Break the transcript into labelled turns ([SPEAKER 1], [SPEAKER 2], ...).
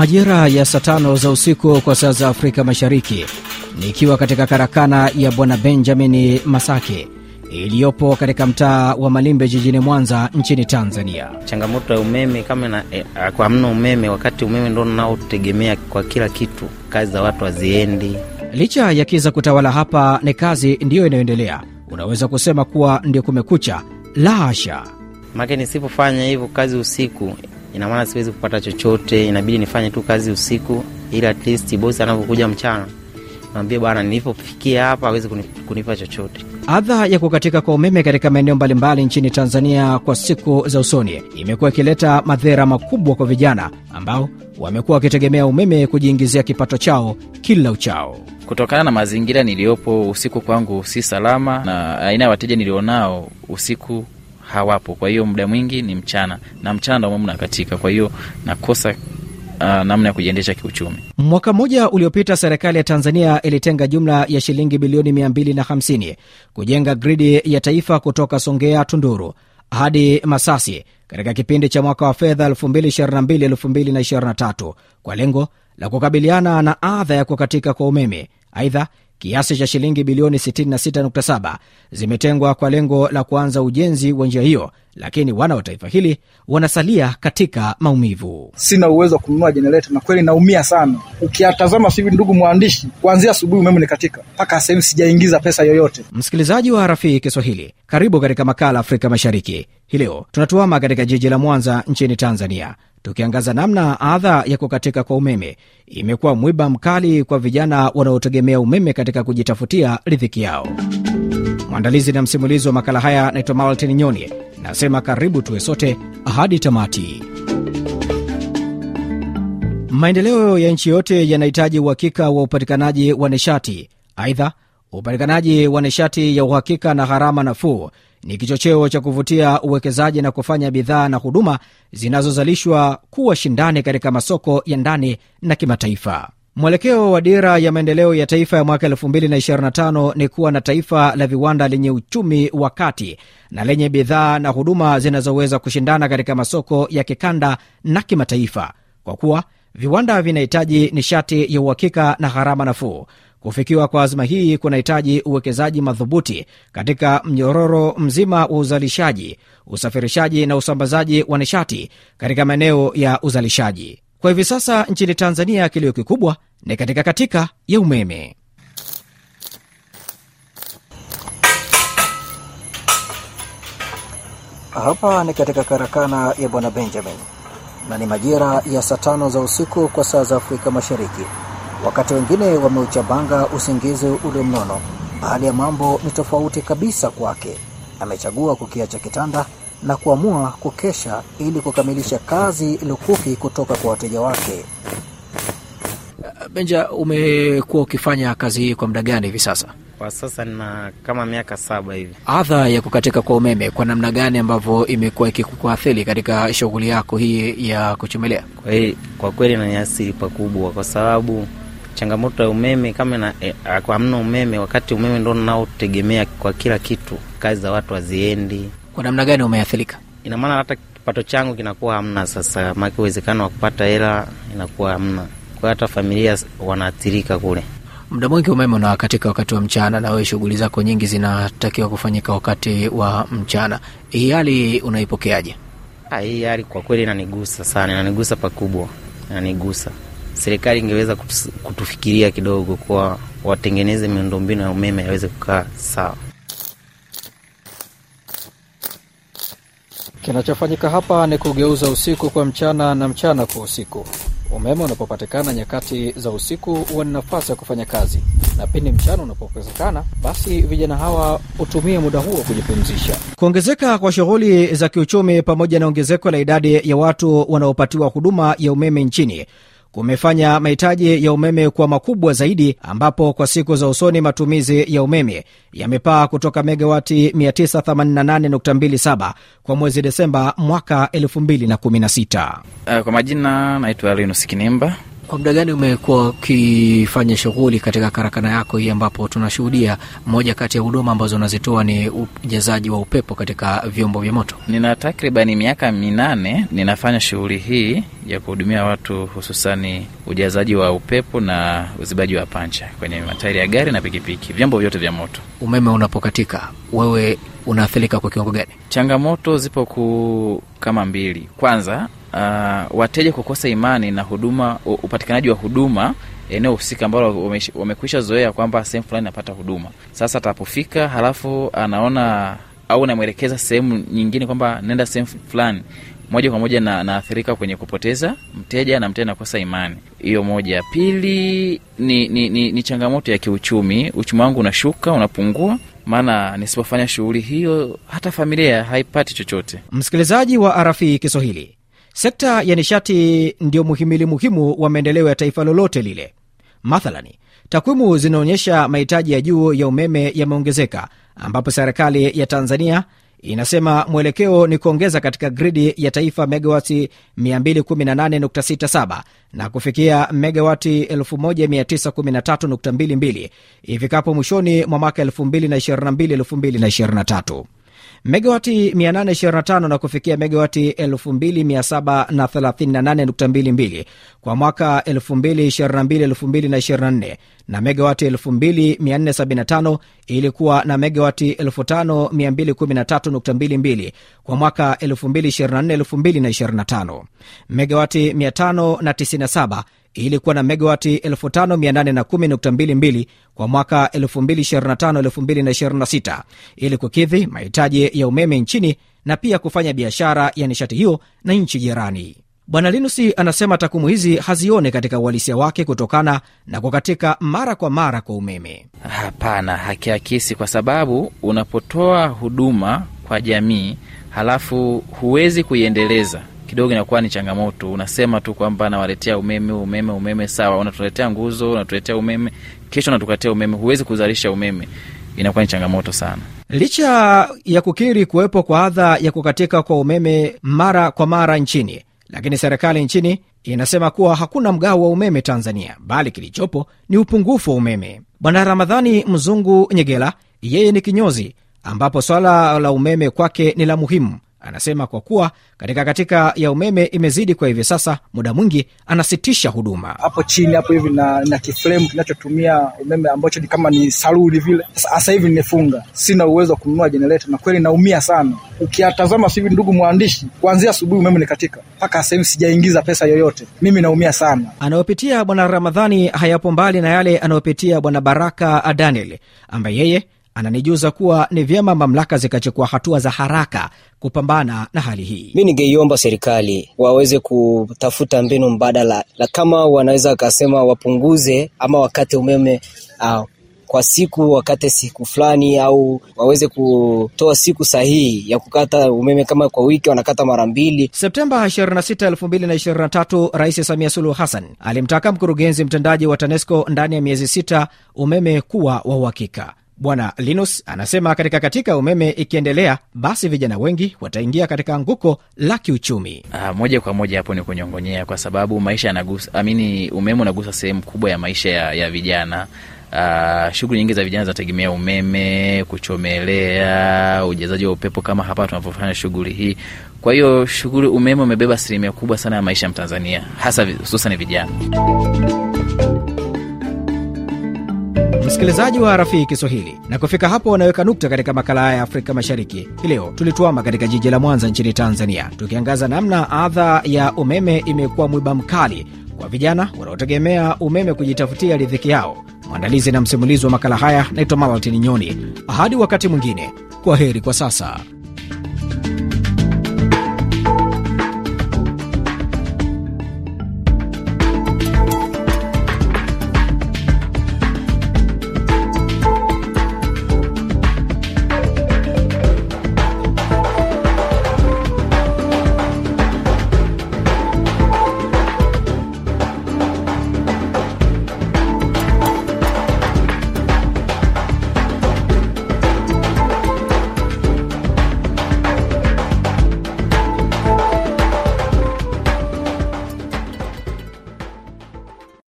[SPEAKER 1] Majira ya saa tano za usiku kwa saa za Afrika Mashariki, nikiwa katika karakana ya Bwana Benjamin Masake iliyopo katika mtaa wa Malimbe jijini Mwanza nchini Tanzania.
[SPEAKER 2] Changamoto ya umeme kama na, eh, hamna umeme, wakati umeme ndo naotegemea kwa kila kitu, kazi za watu haziendi.
[SPEAKER 1] Licha ya kiza kutawala hapa, ni kazi ndiyo inayoendelea. Unaweza kusema kuwa ndio kumekucha? La hasha.
[SPEAKER 2] Make nisipofanya hivyo kazi usiku, ina maana siwezi kupata chochote, inabidi nifanye tu kazi usiku, ili at least bosi anavyokuja mchana naambie bwana, nilipofikia hapa awezi kunipa chochote.
[SPEAKER 1] Adha ya kukatika kwa umeme katika maeneo mbalimbali nchini Tanzania kwa siku za usoni imekuwa ikileta madhara makubwa kwa vijana ambao wamekuwa wakitegemea umeme kujiingizia kipato chao kila uchao.
[SPEAKER 3] Kutokana na mazingira niliyopo, usiku kwangu si salama, na aina ya wateja nilionao usiku hawapo. Kwa hiyo muda mwingi ni mchana, na mchana umeme unakatika, kwa hiyo nakosa uh, namna ya kujiendesha kiuchumi.
[SPEAKER 1] Mwaka mmoja uliopita serikali ya Tanzania ilitenga jumla ya shilingi bilioni 250 kujenga gridi ya taifa kutoka Songea Tunduru hadi Masasi katika kipindi cha mwaka wa fedha 2022/2023 kwa lengo la kukabiliana na adha ya kukatika kwa umeme. Aidha, kiasi cha shilingi bilioni 66.7 zimetengwa kwa lengo la kuanza ujenzi wa njia hiyo, lakini wana wa taifa hili wanasalia katika maumivu.
[SPEAKER 4] Sina uwezo wa kununua jenereta na kweli naumia sana. Ukiatazama sivi, ndugu mwandishi, kuanzia asubuhi umeme ni katika mpaka sehemu sijaingiza pesa yoyote.
[SPEAKER 1] Msikilizaji wa Rafii Kiswahili, karibu katika makala Afrika Mashariki. Hii leo tunatuama katika jiji la Mwanza nchini Tanzania, tukiangaza namna adha ya kukatika kwa umeme imekuwa mwiba mkali kwa vijana wanaotegemea umeme katika kujitafutia riziki yao. Mwandalizi na msimulizi wa makala haya naitwa Maltin Nyoni, nasema karibu tuwe sote hadi tamati. Maendeleo ya nchi yote yanahitaji uhakika wa upatikanaji wa nishati. Aidha, upatikanaji wa nishati ya uhakika na gharama nafuu ni kichocheo cha kuvutia uwekezaji na kufanya bidhaa na huduma zinazozalishwa kuwa shindani katika masoko ya ndani na kimataifa. Mwelekeo wa dira ya maendeleo ya taifa ya mwaka 2025 ni kuwa na taifa la viwanda lenye uchumi wa kati na lenye bidhaa na huduma zinazoweza kushindana katika masoko ya kikanda na kimataifa, kwa kuwa viwanda vinahitaji nishati ya uhakika na gharama nafuu. Kufikiwa kwa azma hii kunahitaji uwekezaji madhubuti katika mnyororo mzima wa uzalishaji, usafirishaji na usambazaji wa nishati katika maeneo ya uzalishaji. Kwa hivi sasa nchini Tanzania, kilio kikubwa ni katika katika ya umeme. Hapa ni katika karakana ya Bwana Benjamin na ni majira ya saa tano za usiku kwa saa za Afrika Mashariki. Wakati wengine wameuchabanga usingizi ule mnono, hali ya mambo ni tofauti kabisa kwake. Amechagua kukiacha kitanda na kuamua kukesha ili kukamilisha kazi lukuki kutoka kwa wateja wake. Benja, umekuwa ukifanya kazi hii kwa muda gani hivi sasa?
[SPEAKER 2] Kwa sasa nina kama miaka saba hivi.
[SPEAKER 1] Adha ya kukatika kwa umeme kwa namna gani ambavyo imekuwa ikikuathiri katika shughuli yako hii ya kuchomelea?
[SPEAKER 2] Kwa, hii, kwa kweli inaniathiri pakubwa, kwa sababu changamoto ya umeme kama na, eh, kwa hamna umeme, wakati umeme ndo naotegemea kwa kila kitu, kazi za watu haziendi.
[SPEAKER 1] Kwa namna gani umeathirika?
[SPEAKER 2] Ina maana hata kipato changu kinakuwa hamna sasa, maana uwezekano wa kupata hela inakuwa hamna, kwa hata familia wanaathirika kule.
[SPEAKER 1] Muda mwingi umeme unakatika wakati wa mchana, na wewe shughuli zako nyingi zinatakiwa kufanyika wakati wa mchana. Hii hali unaipokeaje?
[SPEAKER 2] Hii hali kwa kweli inanigusa sana, inanigusa pakubwa, inanigusa. Serikali ingeweza kutufikiria kidogo, kwa watengeneze miundombinu ya umeme yaweze kukaa sawa.
[SPEAKER 1] Kinachofanyika hapa ni kugeuza usiku kwa mchana na mchana kwa usiku. Umeme unapopatikana nyakati za usiku huwa ni nafasi ya kufanya kazi, na pindi mchana unapokosekana, basi vijana hawa hutumie muda huo kujipumzisha. Kuongezeka kwa shughuli za kiuchumi pamoja na ongezeko la idadi ya watu wanaopatiwa huduma ya umeme nchini kumefanya mahitaji ya umeme kuwa makubwa zaidi, ambapo kwa siku za usoni matumizi ya umeme yamepaa kutoka megawati 988.27 kwa mwezi Desemba mwaka 2016.
[SPEAKER 3] Uh, kwa majina naitwa Linus Kinimba.
[SPEAKER 1] Kwa muda gani umekuwa ukifanya shughuli katika karakana yako hii, ambapo tunashuhudia moja kati ya huduma ambazo unazitoa ni ujazaji wa upepo katika vyombo vya moto?
[SPEAKER 3] Nina takribani miaka minane ninafanya shughuli hii ya kuhudumia watu, hususani ujazaji wa upepo na uzibaji wa pancha kwenye matairi ya gari na pikipiki, vyombo vyote vya moto.
[SPEAKER 1] Umeme unapokatika, wewe unaathirika kwa kiwango gani?
[SPEAKER 3] Changamoto zipo kuu kama mbili. Kwanza, uh, wateja kukosa imani na huduma, upatikanaji wa huduma eneo husika ambalo wamekwisha zoea kwamba sehemu fulani napata huduma. Sasa atapofika halafu anaona au namwelekeza sehemu nyingine kwamba nenda sehemu fulani, moja kwa moja na kwenye kupoteza mteja na mteja nakosa imani. Hiyo moja. Pili ni, ni, ni, ni changamoto ya kiuchumi. Uchumi wangu unashuka, unapungua maana nisipofanya shughuli hiyo hata familia haipati chochote.
[SPEAKER 1] Msikilizaji wa RFI Kiswahili, sekta ya nishati ndio muhimili muhimu wa maendeleo ya taifa lolote lile. Mathalani, takwimu zinaonyesha mahitaji ya juu ya umeme yameongezeka, ambapo serikali ya Tanzania inasema mwelekeo ni kuongeza katika gridi ya taifa megawati 218.67 na kufikia megawati 1913.22 ifikapo mwishoni mwa mwaka 2022-2023 megawati 825 na kufikia megawati 2738.22 kwa mwaka 2022-2024 na megawati 2475 ilikuwa na megawati 5213.22 kwa mwaka 2024-2025. Megawati 597 ilikuwa na megawati 5810.22 kwa mwaka 2025-2026 ili kukidhi mahitaji ya umeme nchini na pia kufanya biashara ya nishati hiyo na nchi jirani. Bwana Linusi anasema takwimu hizi hazione katika uhalisia wake kutokana na kukatika mara kwa mara kwa umeme.
[SPEAKER 3] Hapana, hakiakisi, kwa sababu unapotoa huduma kwa jamii halafu huwezi kuiendeleza kidogo inakuwa ni changamoto. Unasema tu kwamba nawaletea umeme, umeme, umeme. Sawa, unatuletea nguzo, unatuletea umeme, kesho unatukatia umeme, huwezi kuzalisha umeme, inakuwa ni changamoto sana.
[SPEAKER 1] Licha ya kukiri kuwepo kwa adha ya kukatika kwa umeme mara kwa mara nchini, lakini serikali nchini inasema kuwa hakuna mgao wa umeme Tanzania, bali kilichopo ni upungufu wa umeme. Bwana Ramadhani Mzungu Nyegela, yeye ni kinyozi, ambapo swala la umeme kwake ni la muhimu. Anasema kwa kuwa katika katika ya umeme imezidi kwa hivi sasa, muda mwingi anasitisha huduma.
[SPEAKER 4] hapo chini hapo hivi na, na kifremu kinachotumia umeme ambacho ni kama ni saluli vile. Sasa hivi nimefunga, sina uwezo wa kununua jenereta na kweli naumia sana. Ukiyatazama sasa hivi, ndugu mwandishi, kuanzia asubuhi umeme nikatika mpaka sasa hivi sijaingiza pesa yoyote. Mimi naumia sana.
[SPEAKER 1] Anayopitia bwana Ramadhani hayapo mbali na yale anayopitia bwana Baraka Daniel, ambaye yeye ananijuza kuwa ni vyema mamlaka zikachukua hatua za haraka kupambana na hali hii.
[SPEAKER 5] Mi ningeiomba serikali waweze kutafuta mbinu mbadala, na kama wanaweza wakasema wapunguze ama wakate umeme au kwa siku wakate siku fulani, au waweze kutoa siku sahihi ya kukata umeme, kama kwa wiki wanakata mara mbili.
[SPEAKER 1] Septemba 26, 2023, Rais Samia Suluhu Hassan alimtaka mkurugenzi mtendaji wa TANESCO ndani ya miezi sita umeme kuwa wa uhakika. Bwana Linus anasema katika katika umeme ikiendelea, basi vijana wengi wataingia katika anguko la kiuchumi.
[SPEAKER 3] Ah, moja kwa moja hapo ni kunyongonyea, kwa sababu maisha yanagusa, amini, umeme unagusa sehemu kubwa ya maisha ya, ya vijana. Uh, shughuli nyingi za vijana zinategemea umeme, kuchomelea, ujazaji wa upepo kama hapa tunavyofanya shughuli hii. Kwa hiyo shughuli, umeme umebeba asilimia kubwa sana ya maisha ya Mtanzania, hasa hususan vijana.
[SPEAKER 1] Msikilizaji wa Rafii Kiswahili, na kufika hapo wanaweka nukta katika makala haya ya Afrika Mashariki. Hii leo tulituama katika jiji la Mwanza nchini Tanzania, tukiangaza namna adha ya umeme imekuwa mwiba mkali kwa vijana wanaotegemea umeme kujitafutia riziki yao. Mwandalizi na msimulizi wa makala haya naitwa Malatini Nyoni. Hadi wakati mwingine, kwa heri kwa sasa.